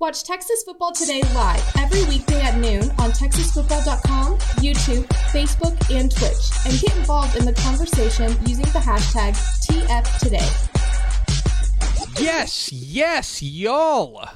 Watch Texas Football Today live every weekday at noon on TexasFootball.com, YouTube, Facebook, and Twitch, and get involved in the conversation using the hashtag TFToday. Yes, yes, y'all.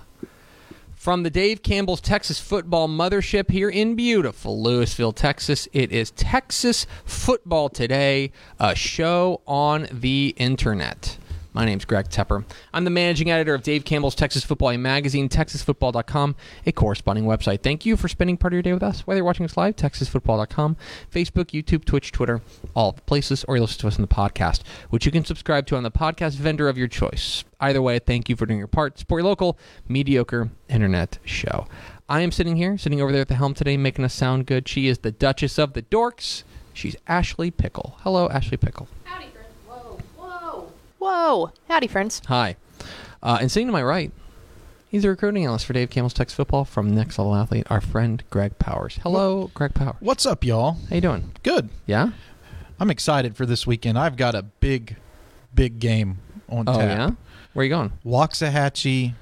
From the Dave Campbell's Texas Football Mothership here in beautiful Lewisville, Texas, it is Texas Football Today, a show on the internet. My name's Greg Tepper. I'm the managing editor of Dave Campbell's Texas Football magazine, TexasFootball.com, a corresponding website. Thank you for spending part of your day with us, whether you're watching us live, TexasFootball.com, Facebook, YouTube, Twitch, Twitter, all the places, or you listen to us on the podcast, which you can subscribe to on the podcast vendor of your choice. Either way, thank you for doing your part. Support your local, mediocre internet show. I am sitting here, sitting over there at the helm today, making us sound good. She is the Duchess of the Dorks. She's Ashley Pickle. Hello, Ashley Pickle. Howdy. Whoa. Howdy, friends. Hi. Uh, and sitting to my right, he's a recruiting analyst for Dave Campbell's Texas Football from Next Level Athlete, our friend Greg Powers. Hello, Greg Powers. What's up, y'all? How you doing? Good. Yeah? I'm excited for this weekend. I've got a big, big game on Oh, tap. yeah? Where you going? Waxahachie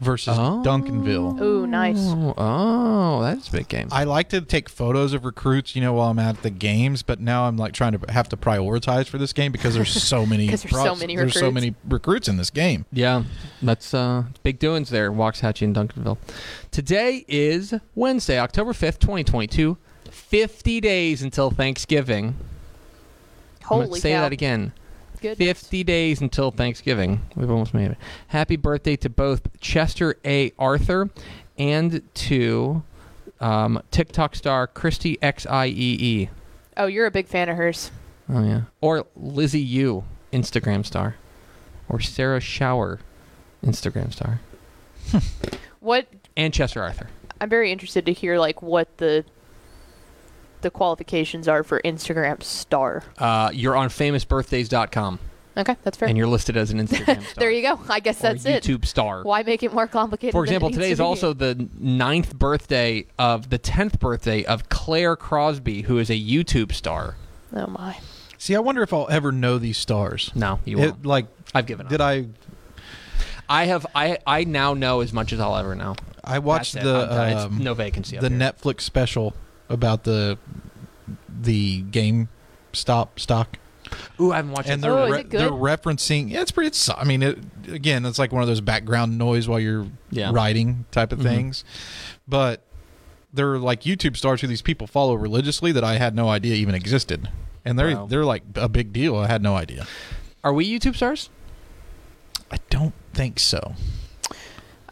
versus Oh. Duncanville. Ooh, nice. Oh, oh, that's a big game. I like to take photos of recruits, you know, while I'm at the games, but now I'm like trying to have to prioritize for this game because there's so many. 'Cause there's so many recruits. There's so recruits. many recruits in this game. yeah, that's uh, big doings there, Waxahachie and Duncanville. Today is Wednesday, October 5th, 2022. 50 days until Thanksgiving. I'm Holy say cow. that again. Goodness. 50 days until Thanksgiving. We've almost made it. Happy birthday to both Chester A. Arthur and to um, TikTok star Christy XIEE. Oh, you're a big fan of hers. Oh, yeah. Or Lizzie U, Instagram star. Or Sarah Shower, Instagram star. What And Chester Arthur. I'm very interested to hear like what the the qualifications are for Instagram star. Uh, you're on famousbirthdays.com Okay, that's fair. and you're listed as an Instagram star. there you go. I guess Or that's it. YouTube star. Why make it more complicated? For than it example, needs today to is be? also the ninth birthday of the tenth birthday of Claire Crosby, who is a YouTube star. Oh my. See, I wonder if I'll ever know these stars. No, you won't. like, I've given up. did I? I have. I I now know as much as I'll ever know. I watched That's the I'm. It's um, no vacancy. up the here. Netflix special about the the game stop stock. Ooh, I haven't watched and it. they're Oh, is re- it good? they're referencing. Yeah, it's pretty. It's, I mean, it, again, it's like one of those background noise while you're Yeah. writing type of Mhm. things. But they're like YouTube stars who these people follow religiously that I had no idea even existed, and they're Wow. they're like a big deal. I had no idea. Are we YouTube stars? I don't think so.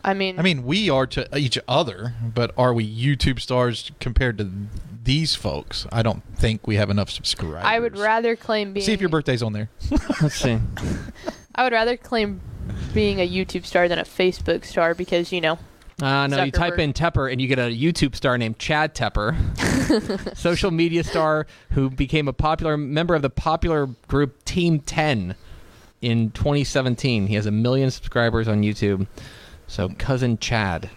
I mean, I mean, we are to each other, but are we YouTube stars compared to these folks? I don't think we have enough subscribers. I would rather claim being see if your birthday's on there. Let's see. I would rather claim being a YouTube star than a Facebook star because you know Uh, no, you type in Tepper and you get a YouTube star named Chad Tepper, social media star who became a popular member of the popular group Team 10 in 2017. He has a million subscribers on YouTube. So, cousin Chad.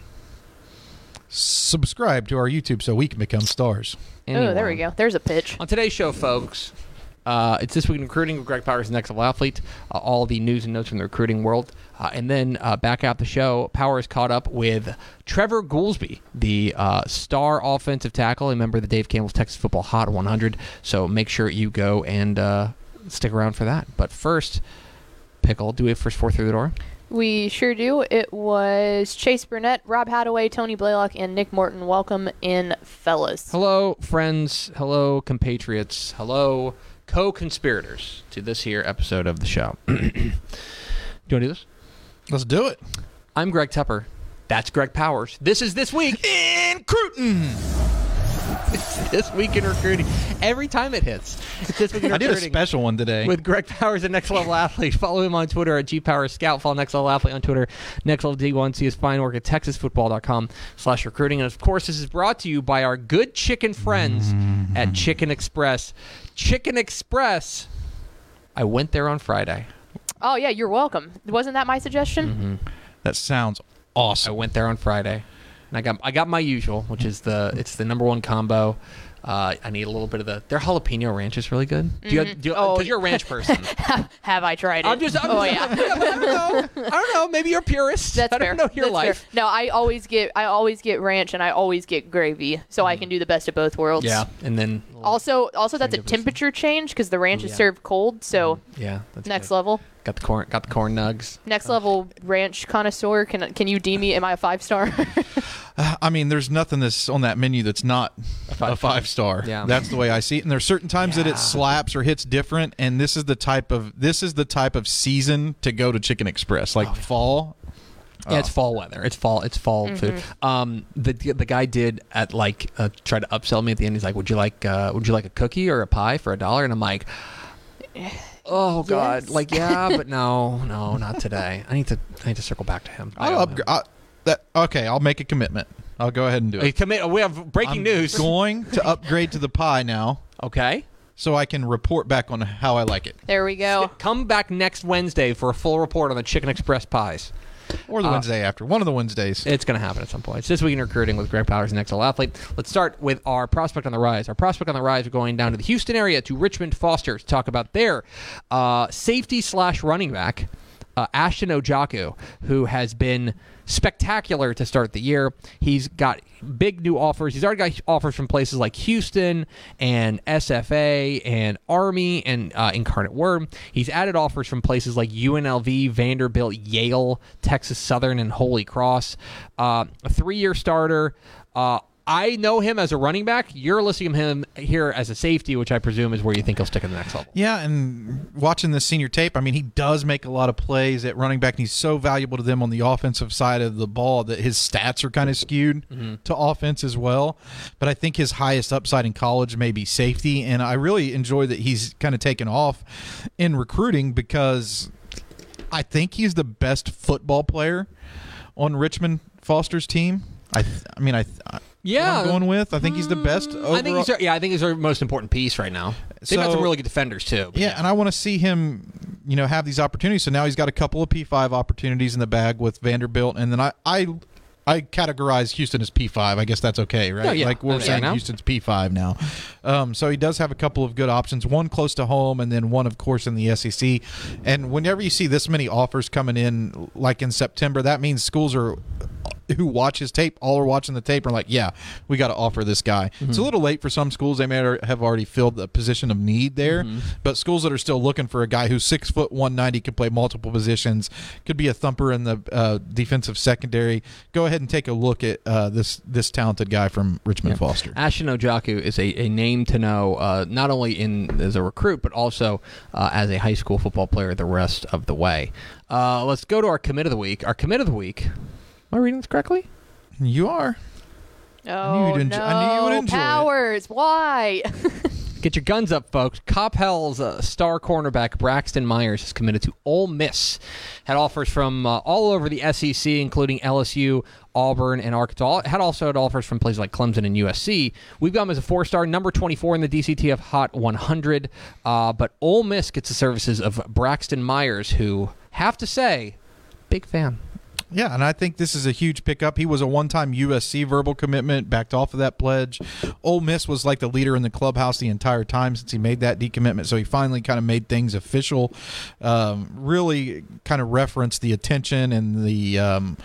Subscribe to our YouTube so we can become stars. Oh, there we go. There's a pitch. On today's show, folks, uh, it's This Week in Recruiting with Greg Powers, the Next Level Athlete, uh, all the news and notes from the recruiting world. Uh, and then uh, back out the show, Powers caught up with Trevor Goolsby, the uh, star offensive tackle, a member of the Dave Campbell's Texas Football Hot 100. So make sure you go and uh, stick around for that. But first, Pickle, do we have first four through the door? We sure do. It was Chase Burnett, Rob Hadaway, Tony Blaylock, and Nick Morton. Welcome in, fellas. Hello, friends. Hello, compatriots. Hello, co-conspirators to this here episode of the show. do you want to do this? Let's do it. I'm Greg Tepper. That's Greg Powers. This is this week In Cruton. this week in recruiting. Every time it hits, it's this week in I did a recruiting. special one today. with Greg Powers and Next Level Athlete. Follow him on Twitter at GPower Scout. Follow Next Level Athlete on Twitter, Next Level D1. See his fine work at TexasFootball.com slash recruiting. And of course, this is brought to you by our good chicken friends at Chicken Express. Chicken Express. I went there on Friday. Oh yeah, you're welcome. Wasn't that my suggestion? Mm-hmm. that sounds awesome. I went there on Friday, and I got I got my usual, which is the it's the number one combo. Uh, I need a little bit of the their jalapeno ranch is really good. Do you? Do you Oh, because you're a ranch person. Have I tried it? I'm just. I'm oh just yeah. I don't know. I don't know. Maybe you're a purist. That's I don't fair. know your That's life. fair. No, I always get I always get ranch and I always get gravy, so I can do the best of both worlds. Mm-hmm. Yeah, and then Also, also that's a temperature change because the ranch is Yeah. Mm-hmm. served cold. So yeah, that's next good. level, Got the corn. Got the corn nugs. next level ranch connoisseur. Can can you deem me? Am I a five star? I mean, there's nothing that's on that menu that's not a five- five, star. Yeah. That's the way I see it. And there's certain times that it slaps or hits different. And this is the type of this is the type of season to go to Chicken Express, Oh, like fall. Yeah, it's fall weather. It's fall. It's fall food. Mm-hmm. Um, the the guy did at like uh, try to upsell me at the end. He's like, "Would you like uh, Would you like a cookie or a pie for a dollar?" And I'm like, "Oh God, Yes. like yeah, but no, no, not today. I need to I need to circle back to him." I I'll owe him. upgrade. I, that okay? I'll make a commitment. I'll go ahead and do Hey, it. commit. We have breaking I'm news. Going to upgrade to the pie now, Okay. so I can report back on how I like it, there we go. Come back next Wednesday for a full report on the Chicken Express pies. Or the Uh, Wednesday after. One of the Wednesdays. It's going to happen at some point. It's this week in recruiting with Greg Powers and XL Athlete. Let's start with our prospect on the rise. Our prospect on the rise, we're going down to the Houston area to Richmond Foster to talk about their uh, safety slash running back, uh, Ashton Ojaku, who has been spectacular to start the year. He's got big new offers. He's already got offers from places like Houston and SFA and Army and uh, Incarnate Word. He's added offers from places like UNLV, Vanderbilt, Yale, Texas Southern, and Holy Cross. Uh, a three-year starter. Uh, I know him as a running back. You're listing him here as a safety, which I presume is where you think he'll stick in the next level. Yeah, and watching the senior tape, I mean, he does make a lot of plays at running back, and he's so valuable to them on the offensive side of the ball that his stats are kind of skewed mm-hmm. to offense as well. But I think his highest upside in college may be safety, and I really enjoy that he's kind of taken off in recruiting because I think he's the best football player on Richmond Foster's team. I, th- I mean, I, th- I Yeah. I'm going with. I think he's the best. Overall. I think he's our, yeah, I think he's our most important piece right now. They've got some really good defenders too. but Yeah, and I want to see him, you know, have these opportunities. So now he's got a couple of P5 opportunities in the bag with Vanderbilt, and then I, I, I categorize Houston as P5. I guess that's okay, right? Yeah, yeah. Like we're Yeah, saying, now. Houston's P5 now. Um, so he does have a couple of good options. One close to home, and then one, of course, in the SEC. And whenever you see this many offers coming in, like in September, that means schools are who watch his tape, all are watching the tape, are like, yeah, we got to offer this guy. Mm-hmm. It's a little late for some schools; they may have already filled the position of need there. Mm-hmm. But schools that are still looking for a guy who's six foot one ninety, can play multiple positions, could be a thumper in the uh, defensive secondary. Go ahead and take a look at uh, this this talented guy from Richmond Foster. Ashton Ojaku is a, a name to know, uh, not only in as a recruit, but also uh, as a high school football player the rest of the way. Uh, let's go to our commit of the week. Our commit of the week. Am I reading this correctly? You are. Oh you'd enjoy- I knew you would no, enjoy it. Powers! Why? Get your guns up, folks. Coppell's uh, star cornerback Braxton Myers is committed to Ole Miss. Had offers from uh, all over the SEC, including LSU, Auburn, and Arkansas. Had also had offers from places like Clemson and USC. We've got him as a four-star, number 24 in the DCTF Hot 100. Uh, but Ole Miss gets the services of Braxton Myers, who, have to say, big fan. Yeah, and I think this is a huge pickup. He was a one-time USC verbal commitment, backed off of that pledge. Ole Miss was like the leader in the clubhouse the entire time since he made that decommitment. So he finally kind of made things official. Um, really, kind of referenced the attention and the. Um,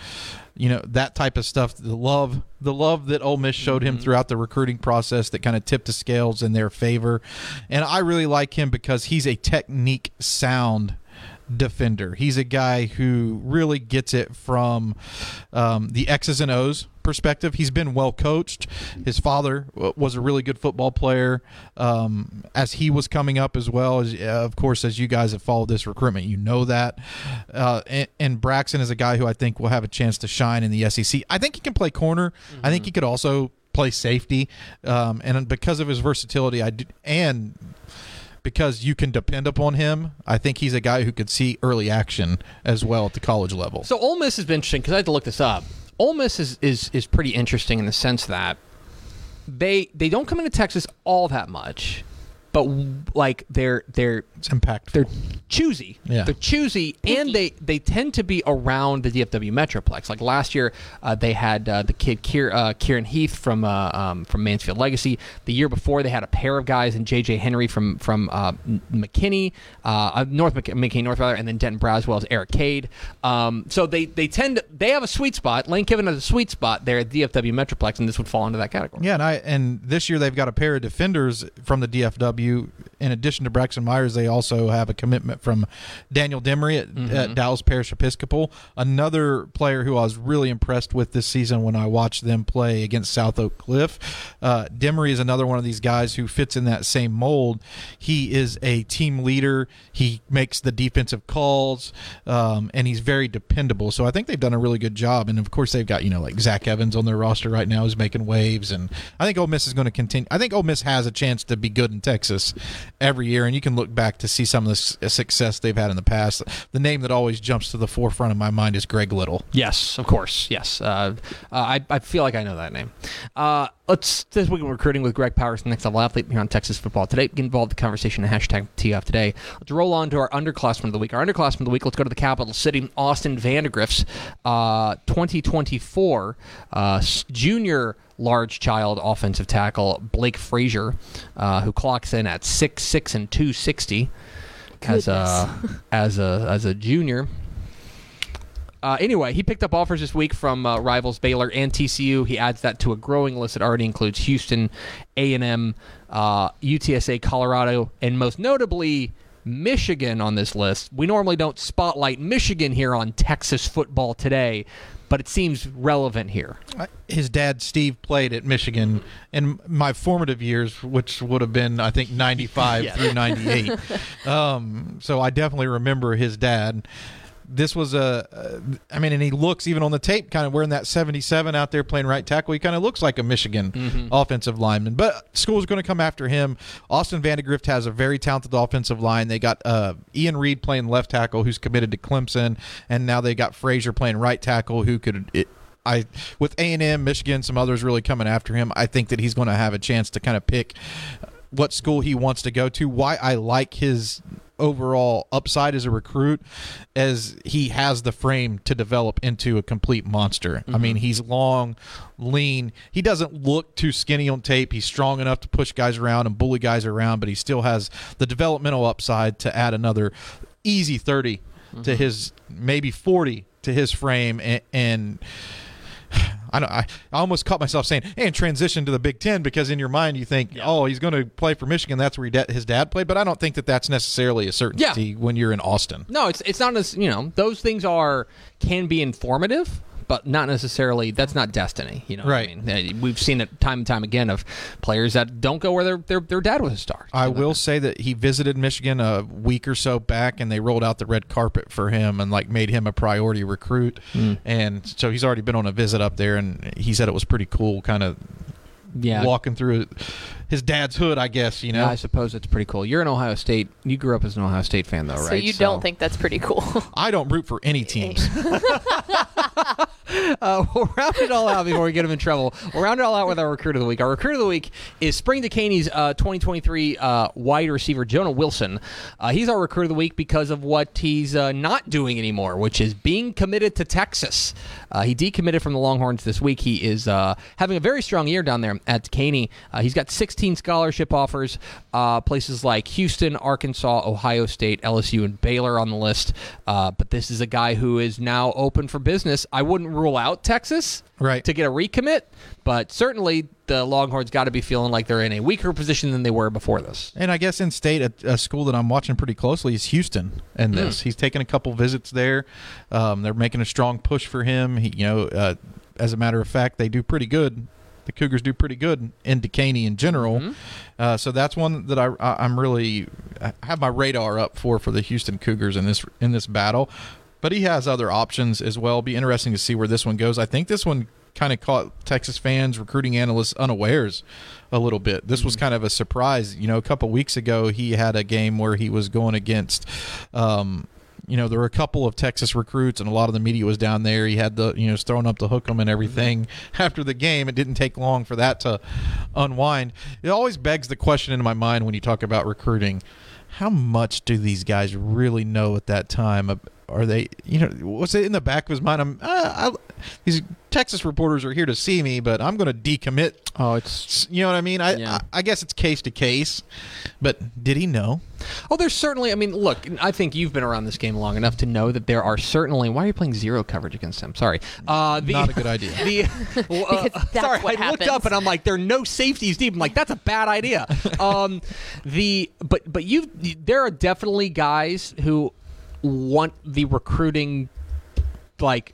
you know that type of stuff the love the love that Ole Miss showed him throughout the recruiting process that kind of tipped the scales in their favor and I really like him because he's a technique sound defender. He's a guy who really gets it from um, the X's and O's perspective. He's been well coached. His father was a really good football player um, as he was coming up as well. As, uh, of course, as you guys have followed this recruitment, you know that. Uh, and, and Braxton is a guy who I think will have a chance to shine in the SEC. I think he can play corner. I think he could also play safety, um, and because of his versatility, I do, and because you can depend upon him. I think he's a guy who could see early action as well at the college level. So Ole Miss has been interesting because I had to look this up. Ole Miss is, is is pretty interesting in the sense that they they don't come into Texas all that much, but like they're they're it's impactful. they're choosy. Yeah. They're choosy, and they they tend to be around the DFW Metroplex. Like last year, uh, they had uh, the kid Kier, uh, Kieran Heath from uh, um, from Mansfield Legacy. The year before, they had a pair of guys in JJ Henry from from uh, McKinney, uh, North Mc- McKinney North rather, and then Denton Braswell as Eric Cade. Um, so they they tend to, they have a sweet spot. Lane Kiffin has a sweet spot there at DFW Metroplex, and this would fall into that category. Yeah, and I and this year they've got a pair of defenders from the DFW. In addition to Braxton Myers, they also have a commitment from Daniel Demery at, at Dallas Parish Episcopal, another player who I was really impressed with this season when I watched them play against South Oak Cliff. Uh, Demery is another one of these guys who fits in that same mold. He is a team leader. He makes the defensive calls, um, and he's very dependable. So I think they've done a really good job. And of course, they've got you know like Zach Evans on their roster right now who's making waves, and I think Ole Miss is going to continue. I think Ole Miss has a chance to be good in Texas every year, and you can look back to see some of the s- success they've had in the past. The name that always jumps to the forefront of my mind is Greg Little. Yes, of course. Yes. Uh, uh, I, I feel like I know that name. Uh, let's this week in recruiting with Greg Powers, the next level athlete here on Texas football today. Get involved in the conversation and hashtag TF today. Let's roll on to our underclassmen of the week. Our underclassmen of the week. Let's go to the capital city, Austin Vandegrift's uh, 2024 uh, junior large child offensive tackle Blake Frazier, uh, who clocks in at six six and two sixty as a as a as a junior. Uh, anyway, he picked up offers this week from uh, rivals Baylor and TCU. He adds that to a growing list that already includes Houston, A and M, uh, UTSA, Colorado, and most notably Michigan on this list. We normally don't spotlight Michigan here on Texas football today, but it seems relevant here. His dad Steve played at Michigan in my formative years, which would have been I think ninety five Yes. through ninety eight. um, so I definitely remember his dad. This was a, uh, mean, and he looks even on the tape, kind of wearing that seventy-seven out there playing right tackle. He kind of looks like a Michigan offensive lineman. But school's going to come after him. Austin Vandegrift has a very talented offensive line. They got uh, Ian Reed playing left tackle, who's committed to Clemson, and now they got Frazier playing right tackle, who could. It, I with A and M, Michigan, some others really coming after him. I think that he's going to have a chance to kind of pick what school he wants to go to. Why I like his overall upside as a recruit as he has the frame to develop into a complete monster. I mean, mm-hmm. he's long, lean. He doesn't look too skinny on tape. He's strong enough to push guys around and bully guys around, but he still has the developmental upside to add another easy 30 to mm-hmm. his maybe 40 to his frame and, and I don't. I, I almost caught myself saying, "And transition to the Big Ten because in your mind you think, oh, he's going to play for Michigan. That's where da- his dad played." But I don't think that that's necessarily a certainty when you're in Austin. No, it's it's not as you know those things are can be informative, but not necessarily. That's not destiny. You know, what I Right. mean, we've seen it time and time again of players that don't go where their their, their dad was a star. I will say that he visited Michigan a week or so back, and they rolled out the red carpet for him and like made him a priority recruit. Hmm. And so he's already been on a visit up there, and he said it was pretty cool, kind of yeah. walking through his dad's hood, I guess. You know, Yeah, I suppose it's pretty cool. You're an Ohio State. You grew up as an Ohio State fan, though, right? So you don't think that's pretty cool? I don't root for any teams. Uh, we'll round it all out before we get him in trouble. We'll round it all out with our recruit of the week. Our recruit of the week is Spring Dekaney's uh, 2023 uh, wide receiver Jonah Wilson. Uh, he's our recruit of the week because of what he's uh, not doing anymore, which is being committed to Texas. Uh, he decommitted from the Longhorns this week. He is having a very strong year down there at Decaney. He's got 16 scholarship offers, places like Houston, Arkansas, Ohio State, LSU, and Baylor on the list. But this is a guy who is now open for business. I wouldn't rule out Texas Right. to get a recommit, but certainly the Longhorns got to be feeling like they're in a weaker position than they were before this. And I guess in state, a, a school that I'm watching pretty closely is Houston. And this, he's taking a couple visits there. Um, they're making a strong push for him. He, you know, uh, as a matter of fact, they do pretty good. The Cougars do pretty good in Dekaney in general. Uh, so that's one that I, I I'm really I have my radar up for for the Houston Cougars in this in this battle. But he has other options as well. Be interesting to see where this one goes. I think this one kind of caught Texas fans, recruiting analysts unawares a little bit. This was kind of a surprise. You know, a couple weeks ago, he had a game where he was going against. Um, you know, there were a couple of Texas recruits, and a lot of the media was down there. He had the, you know, was throwing up to hook 'em and everything. After the game, it didn't take long for that to unwind. It always begs the question in my mind when you talk about recruiting: How much do these guys really know at that time? Are they, you know, what's it in the back of his mind? I'm, uh, I, these Texas reporters are here to see me, but I'm going to decommit. Oh, it's You know what I mean? I, Yeah. I, I guess it's case to case, but did he know? Oh, there's certainly. I mean, look. I think you've been around this game long enough to know that there are certainly. Why are you playing zero coverage against them? Sorry. Uh, the, Not a good idea. The, well, uh, that's sorry, what I looked up and I'm like, there are no safeties deep. I'm like, that's a bad idea. um, the but but you there are definitely guys who want the recruiting like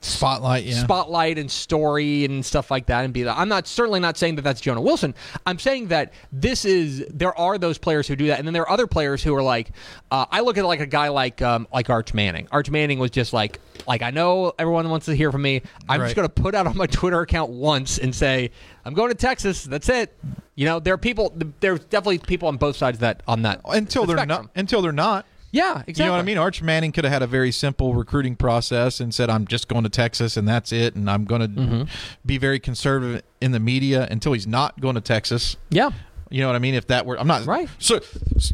Spotlight, yeah. spotlight and story and stuff like that and be that. I'm not certainly not saying that that's Jonah Wilson. I'm saying that this is there are those players who do that, and then there are other players who are like, uh, I look at like a guy like um, like Arch Manning. Arch Manning was just like like I know everyone wants to hear from me. I'm just going to put out on my Twitter account once and say I'm going to Texas. That's it. You know, there are people. There's definitely people on both sides of that on that until the they're spectrum. not. Until they're not. Yeah, exactly. You know what I mean? Arch Manning could have had a very simple recruiting process and said, "I'm just going to Texas and that's it, and I'm going to Mm-hmm. be very conservative in the media until he's not going to Texas." Yeah. You know what I mean? If that were, I'm not Right. So,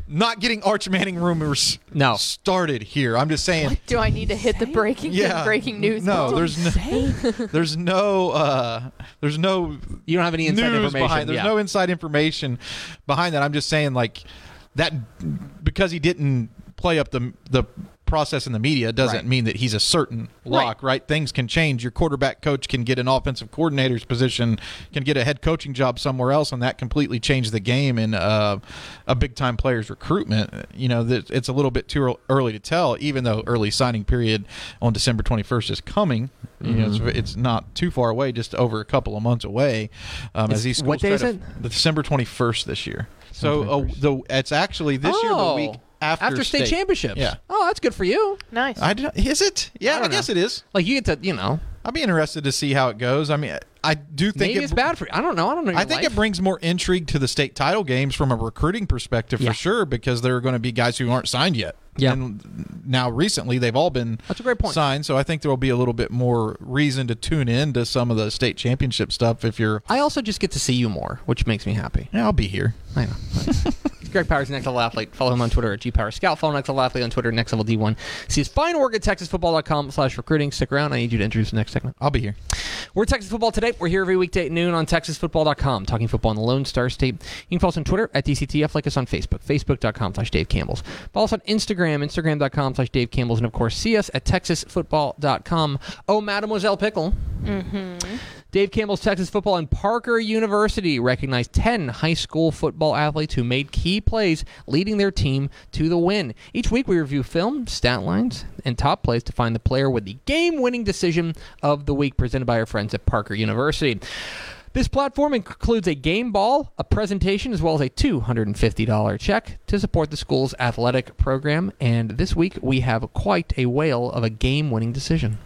not getting Arch Manning rumors No. started here. I'm just saying. Do I need to hit the breaking Yeah, breaking news? No, button? there's no, there's no, uh, there's no You don't have any inside news information. behind. There's yeah. no inside information behind that. I'm just saying, like that, because he didn't play up the the process in the media doesn't Right. mean that he's a certain lock, right. Things can change. Your quarterback coach can get an offensive coordinator's position, can get a head coaching job somewhere else, and that completely changed the game in uh, a big time player's recruitment. You know, it's a little bit too early to tell, even though early signing period on December 21st is coming. You know, Mm-hmm. it's, it's not too far away, just over a couple of months away. Um, as It's- these what day is it? December 21st this year. So uh, the it's actually this year the Oh, week after, state, championships. Yeah. Oh, that's good for you. nice. I don't- is it? Yeah, I I, don't guess know. it is. Like you get to, you know, I'll be interested to see how it goes. I mean, I do think maybe it, it's bad for you. I don't know. I don't know. I think life. it brings more intrigue to the state title games from a recruiting perspective Yeah. for sure because there are going to be guys who aren't signed yet. Yeah. And now recently they've all been That's a great point. signed, so I think there will be a little bit more reason to tune in to some of the state championship stuff if you're I also just get to see you more, which makes me happy. yeah, I'll be here. I know. Greg Powers, Next Level Athlete. Follow him on Twitter at GPowerScout. Follow Next Level Athlete on Twitter, Next Level D1. See his fine work at TexasFootball.com slash recruiting. Stick around. I need you to introduce the next segment. I'll be here. We're Texas Football Today. We're here every weekday at noon on TexasFootball.com, talking football in the Lone Star State. You can follow us on Twitter at DCTF, like us on Facebook, Facebook.com slash Dave Campbell's. Follow us on Instagram, Instagram.com slash Dave Campbell's, and of course, see us at TexasFootball.com. Oh, Mademoiselle Pickle. Mm-hmm. Dave Campbell's Texas Football and Parker University recognized 10 high school football athletes who made key plays leading their team to the win. Each week we review film, stat lines, and top plays to find the player with the game-winning decision of the week presented by our friends at Parker University. This platform includes a game ball, a presentation, as well as a $250 check to support the school's athletic program. And this week we have quite a whale of a game winning decision.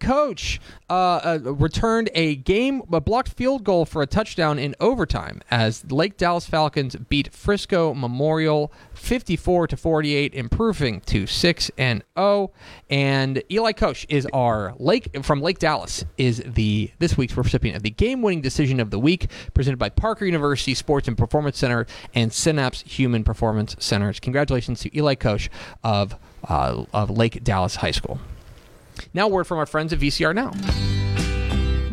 Coach uh, uh, returned a game, a blocked field goal for a touchdown in overtime as Lake Dallas Falcons beat Frisco Memorial 54 to 48, improving to 6 and 0. And Eli Coach is our Lake from Lake Dallas is the this week's recipient of the game-winning decision of the week, presented by Parker University Sports and Performance Center and Synapse Human Performance Centers. Congratulations to Eli Coach of uh, of Lake Dallas High School. Now, word from our friends at VCR Now.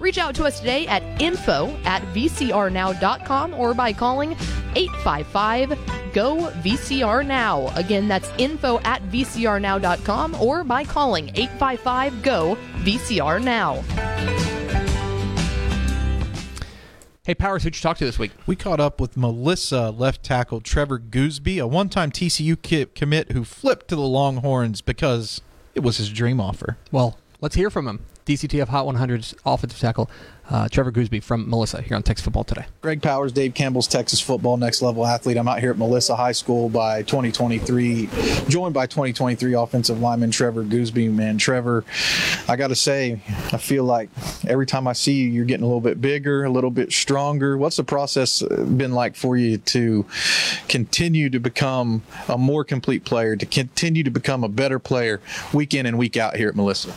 Reach out to us today at info at vcrnow.com or by calling 855 GO VCR Now. Again, that's info at vcrnow.com or by calling 855 GO VCR Now. Hey, Powers, who'd you talk to this week? We caught up with Melissa left tackle Trevor Goosby, a one time TCU ki- commit who flipped to the Longhorns because it was his dream offer. Well, let's hear from him. DCTF Hot 100's offensive tackle, uh, Trevor Goosby from Melissa here on Texas Football Today. Greg Powers, Dave Campbell's Texas Football Next Level Athlete. I'm out here at Melissa High School by 2023, joined by 2023 offensive lineman Trevor Goosby. Man, Trevor, I got to say, I feel like every time I see you, you're getting a little bit bigger, a little bit stronger. What's the process been like for you to continue to become a more complete player, to continue to become a better player week in and week out here at Melissa?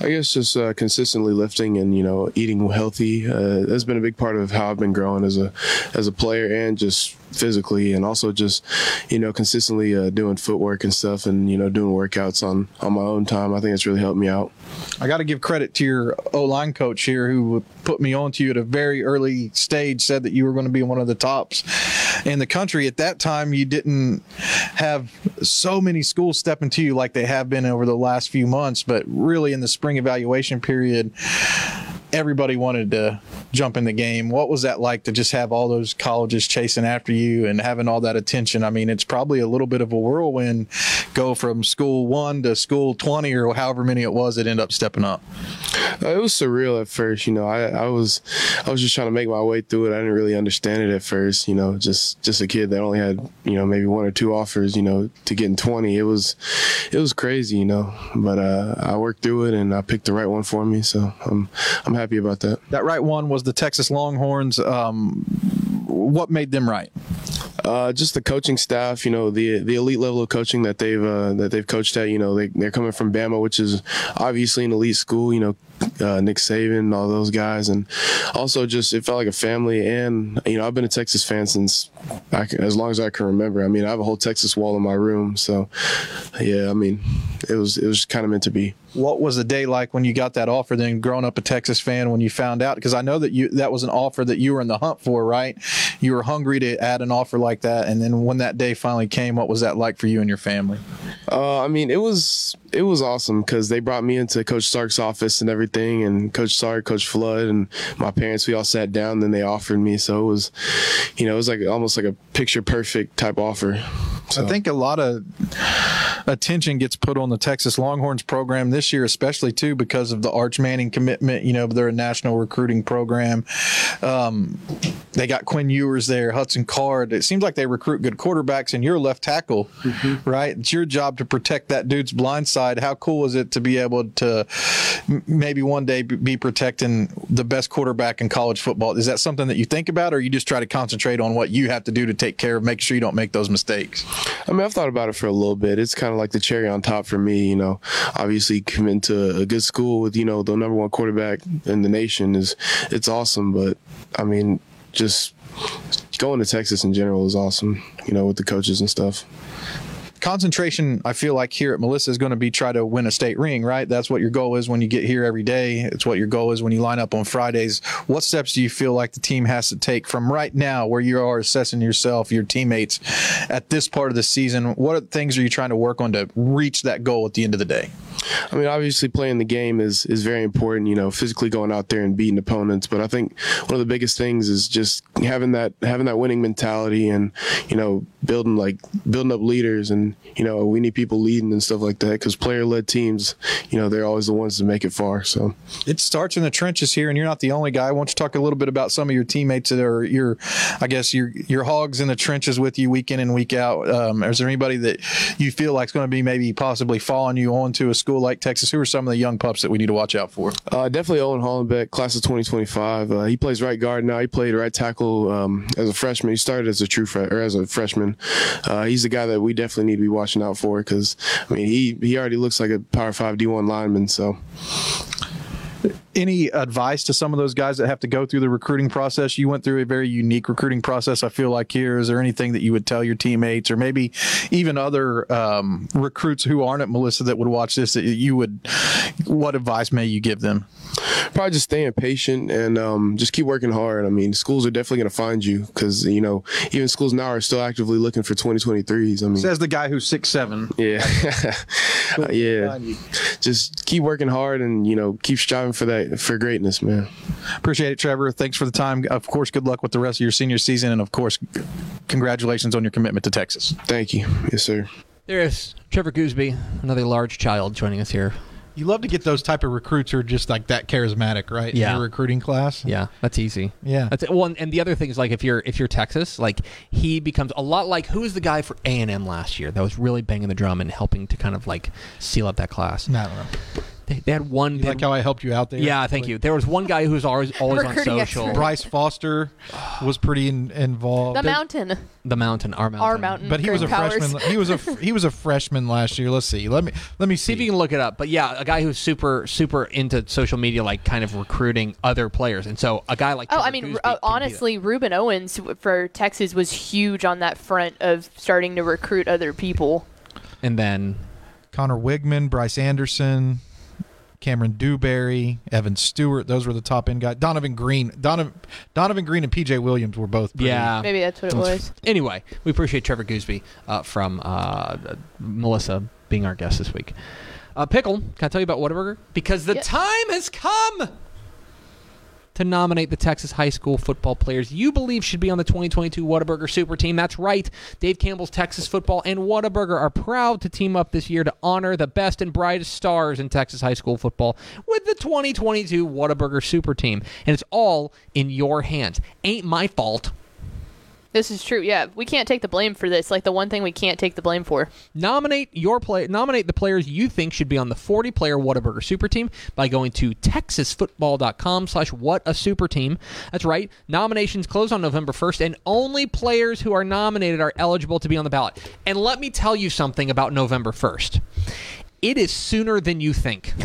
I guess just uh, consistently lifting and you know eating healthy uh, has been a big part of how I've been growing as a as a player and just physically and also just you know consistently uh, doing footwork and stuff and you know doing workouts on on my own time. I think it's really helped me out. I got to give credit to your O line coach here who put me on to you at a very early stage, said that you were going to be one of the tops in the country. At that time, you didn't have so many schools stepping to you like they have been over the last few months, but really in the spring evaluation period, everybody wanted to jump in the game. What was that like to just have all those colleges chasing after you and having all that attention? I mean, it's probably a little bit of a whirlwind go from school one to school 20 or however many it was that end up stepping up. It was surreal at first, you know. I, I was I was just trying to make my way through it. I didn't really understand it at first, you know. Just just a kid that only had you know maybe one or two offers, you know, to getting twenty. It was it was crazy, you know. But uh, I worked through it and I picked the right one for me, so I'm I'm happy about that. That right one was the Texas Longhorns. Um, what made them right? Uh, just the coaching staff, you know, the the elite level of coaching that they've uh, that they've coached at. You know, they they're coming from Bama, which is obviously an elite school. You know, uh, Nick Saban, all those guys, and also just it felt like a family. And you know, I've been a Texas fan since I can, as long as I can remember. I mean, I have a whole Texas wall in my room, so yeah. I mean, it was it was kind of meant to be. What was the day like when you got that offer? Then, growing up a Texas fan, when you found out, because I know that you that was an offer that you were in the hunt for, right? You were hungry to add an offer like that, and then when that day finally came, what was that like for you and your family? Uh, I mean, it was it was awesome because they brought me into Coach Sark's office and everything, and Coach Sark, Coach Flood, and my parents. We all sat down. Then they offered me, so it was, you know, it was like almost like a picture perfect type offer. So. I think a lot of attention gets put on the Texas Longhorns program this year, especially too because of the Arch Manning commitment. You know, they're a national recruiting program. Um, they got Quinn Ewers there, Hudson Card. It seems like they recruit good quarterbacks, and you're left tackle, mm-hmm. right? It's your job to protect that dude's blind side. How cool is it to be able to maybe one day be protecting the best quarterback in college football? Is that something that you think about, or you just try to concentrate on what you have to do to take care of, make sure you don't make those mistakes? I mean, I've thought about it for a little bit. It's kind of like the cherry on top for me. You know, obviously coming to a good school with you know the number one quarterback in the nation is it's awesome. But I mean, just going to Texas in general is awesome. You know, with the coaches and stuff concentration i feel like here at melissa is going to be try to win a state ring right? That's what your goal is when you get here every day. It's what your goal is when you line up on fridays. What steps do you feel like the team has to take from right now where you are assessing yourself your teammates at this part of the season? What things are you trying to work on to reach that goal at the end of the day I mean, obviously playing the game is is very important. You know, physically going out there and beating opponents. But I think one of the biggest things is just having that having that winning mentality and you know building like building up leaders and you know we need people leading and stuff like that because player led teams, you know, they're always the ones to make it far. So It starts in the trenches here, and you're not the only guy. Why don't you talk a little bit about some of your teammates that are your, I guess your your hogs in the trenches with you week in and week out? Um, is there anybody that you feel like is going to be maybe possibly following you onto a school like Texas? Who are some of the young pups that we need to watch out for? Uh, definitely Owen Hollenbeck, class of 2025. Uh, he plays right guard now. He played right tackle um, as a freshman. He started as a true fre- or as a freshman. Uh, he's the guy that we definitely need to be watching out for because I mean he he already looks like a Power Five D1 lineman. So any advice to some of those guys that have to go through the recruiting process? You went through a very unique recruiting process. I feel like here. Is there anything that you would tell your teammates, or maybe even other um, recruits who aren't at Melissa that would watch this? That you would, what advice may you give them? probably just staying patient and um, just keep working hard. I mean, schools are definitely going to find you because you know even schools now are still actively looking for 2023s. I mean, Says the guy who's six seven. yeah, yeah. Just keep working hard and you know keep striving for that for greatness, man. Appreciate it, Trevor. Thanks for the time. Of course, good luck with the rest of your senior season, and of course, congratulations on your commitment to Texas. Thank you, yes sir. There is Trevor Goosby, another large child joining us here. You love to get those type of recruits who are just like that charismatic, right? in Yeah. your recruiting class. Yeah, that's easy. Yeah. That's one. And the other thing is like if you're if you're Texas, like he becomes a lot like who was the guy for A and M last year that was really banging the drum and helping to kind of like seal up that class. No, I don't know. They, they had one. You they like how I helped you out there? yeah, thank you. There was one guy who was always always on social. expert. Bryce Foster was pretty in, involved. The mountain. The mountain, our mountain. Our mountain. but he was a Powers. freshman. He was a he was a freshman last year. Let's see. Let me let me See see. if you can look it up. But yeah, a guy who's super super into social media, like kind of recruiting other players. And so a guy like Oh, Trevor I mean, Goosby uh, can be that. honestly, Ruben Owens for Texas was huge on that front of starting to recruit other people. and then Conner Weigman, Bryce Anderson, Cameron Dewberry, Evan Stewart. Those were the top end guys. Donovan Green, Donovan Donovan Green, and PJ Williams were both. Pretty, yeah, Maybe that's what it was. Anyway, we appreciate Trevor Goosby uh, from uh, Melissa being our guest this week. Uh, Pickle, can I tell you about Whataburger? Because the Yep. time has come to nominate the Texas high school football players you believe should be on the 2022 Whataburger Super Team. That's right. Dave Campbell's Texas Football and Whataburger are proud to team up this year to honor the best and brightest stars in Texas high school football with the 2022 Whataburger Super Team. And it's all in your hands. Ain't my fault. This is true. Yeah, we can't take the blame for this. Like the one thing we can't take the blame for. Nominate your play. Nominate the players you think should be on the 40-player Whataburger Super Team by going to texasfootball.com/slash what a super team. That's right. Nominations close on November 1st, and only players who are nominated are eligible to be on the ballot. And let me tell you something about November 1st. It is sooner than you think.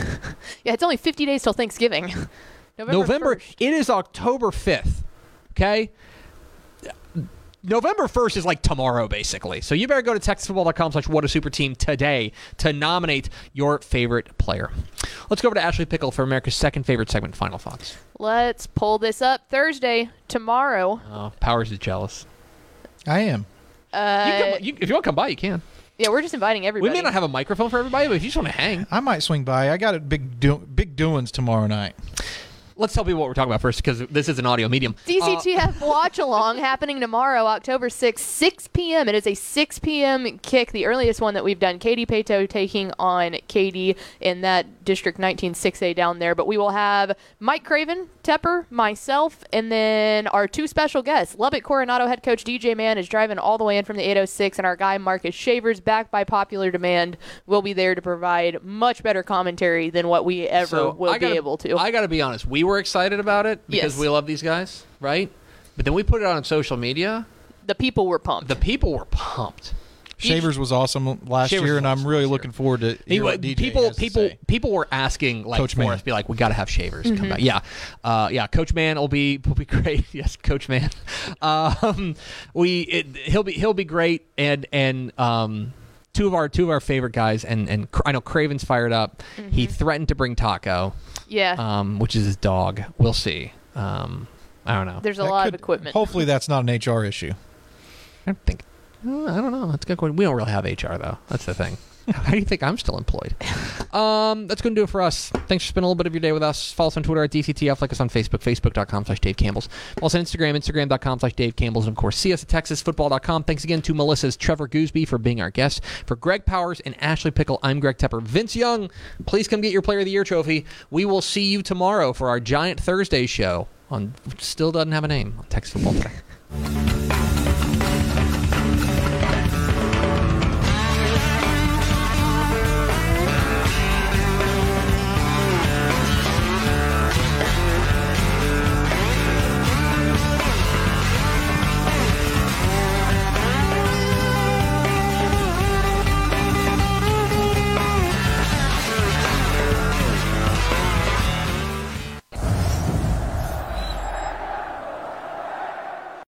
Yeah, it's only 50 days till Thanksgiving. November. November. 1st. It is October 5th. Okay. November 1st is like tomorrow, basically. So you better go to texasfootball.com slash what a super team today to nominate your favorite player. Let's go over to Ashley Pickle for America's second favorite segment, Final Thoughts. Let's pull this up Thursday, tomorrow. Oh, Powers is jealous. I am. Uh, can come, you, if you want to come by, you can. yeah, we're just inviting everybody. We may not have a microphone for everybody, but if you just want to hang, I might swing by. I got a big do- big doings tomorrow night. Let's tell people what we're talking about first because this is an audio medium. Uh, DCTF watch along happening tomorrow, October 6th, 6 p.m. It is a 6 p.m. kick, the earliest one that we've done. Katy Paetow taking on Katy in that District 19 6A down there. But we will have Mike Craven, Tepper, myself, and then our two special guests. Lubbock Coronado head coach DJ Mann is driving all the way in from the 806, and our guy Marcus Shavers, backed by popular demand, will be there to provide much better commentary than what we ever So will gotta, be able to. I got to be honest. We were excited about it because Yes. we love these guys, right? But then we put it on social media. the people were pumped. The people were pumped. Shavers was awesome last Shavers year, was and I'm really last year. looking forward to hear what DJ people has to people say. people were asking like Coach for Mann. to be like we got to have shavers come back. Yeah, uh, yeah. Coach Mann will be will be great. yes, Coach Mann. Um, we it, he'll be he'll be great and and um. Two of our two of our favorite guys, and and I know Craven's fired up. He threatened to bring Taco, yeah. um, which is his dog. We'll see. Um, I don't know. There's a That lot could- of equipment. Hopefully, that's not an HR issue. I don't think. Uh, I don't know. That's a good question. We don't really have HR though. That's the thing. How do you think I'm still employed? Um, that's going to do it for us. Thanks for spending a little bit of your day with us. Follow us on Twitter at DCTF. Like us on Facebook, facebook.com slash Dave Campbell's. Follow us on Instagram, instagram.com slash Dave Campbell's. And of course, see us at texasfootball.com. Thanks again to Melissa's Trevor Goosby for being our guest. For Greg Powers and Ashley Pickle, I'm Greg Tepper. Vince Young, please come get your Player of the Year trophy. We will see you tomorrow for our Giant Thursday show on still doesn't have a name on Texas Football Today.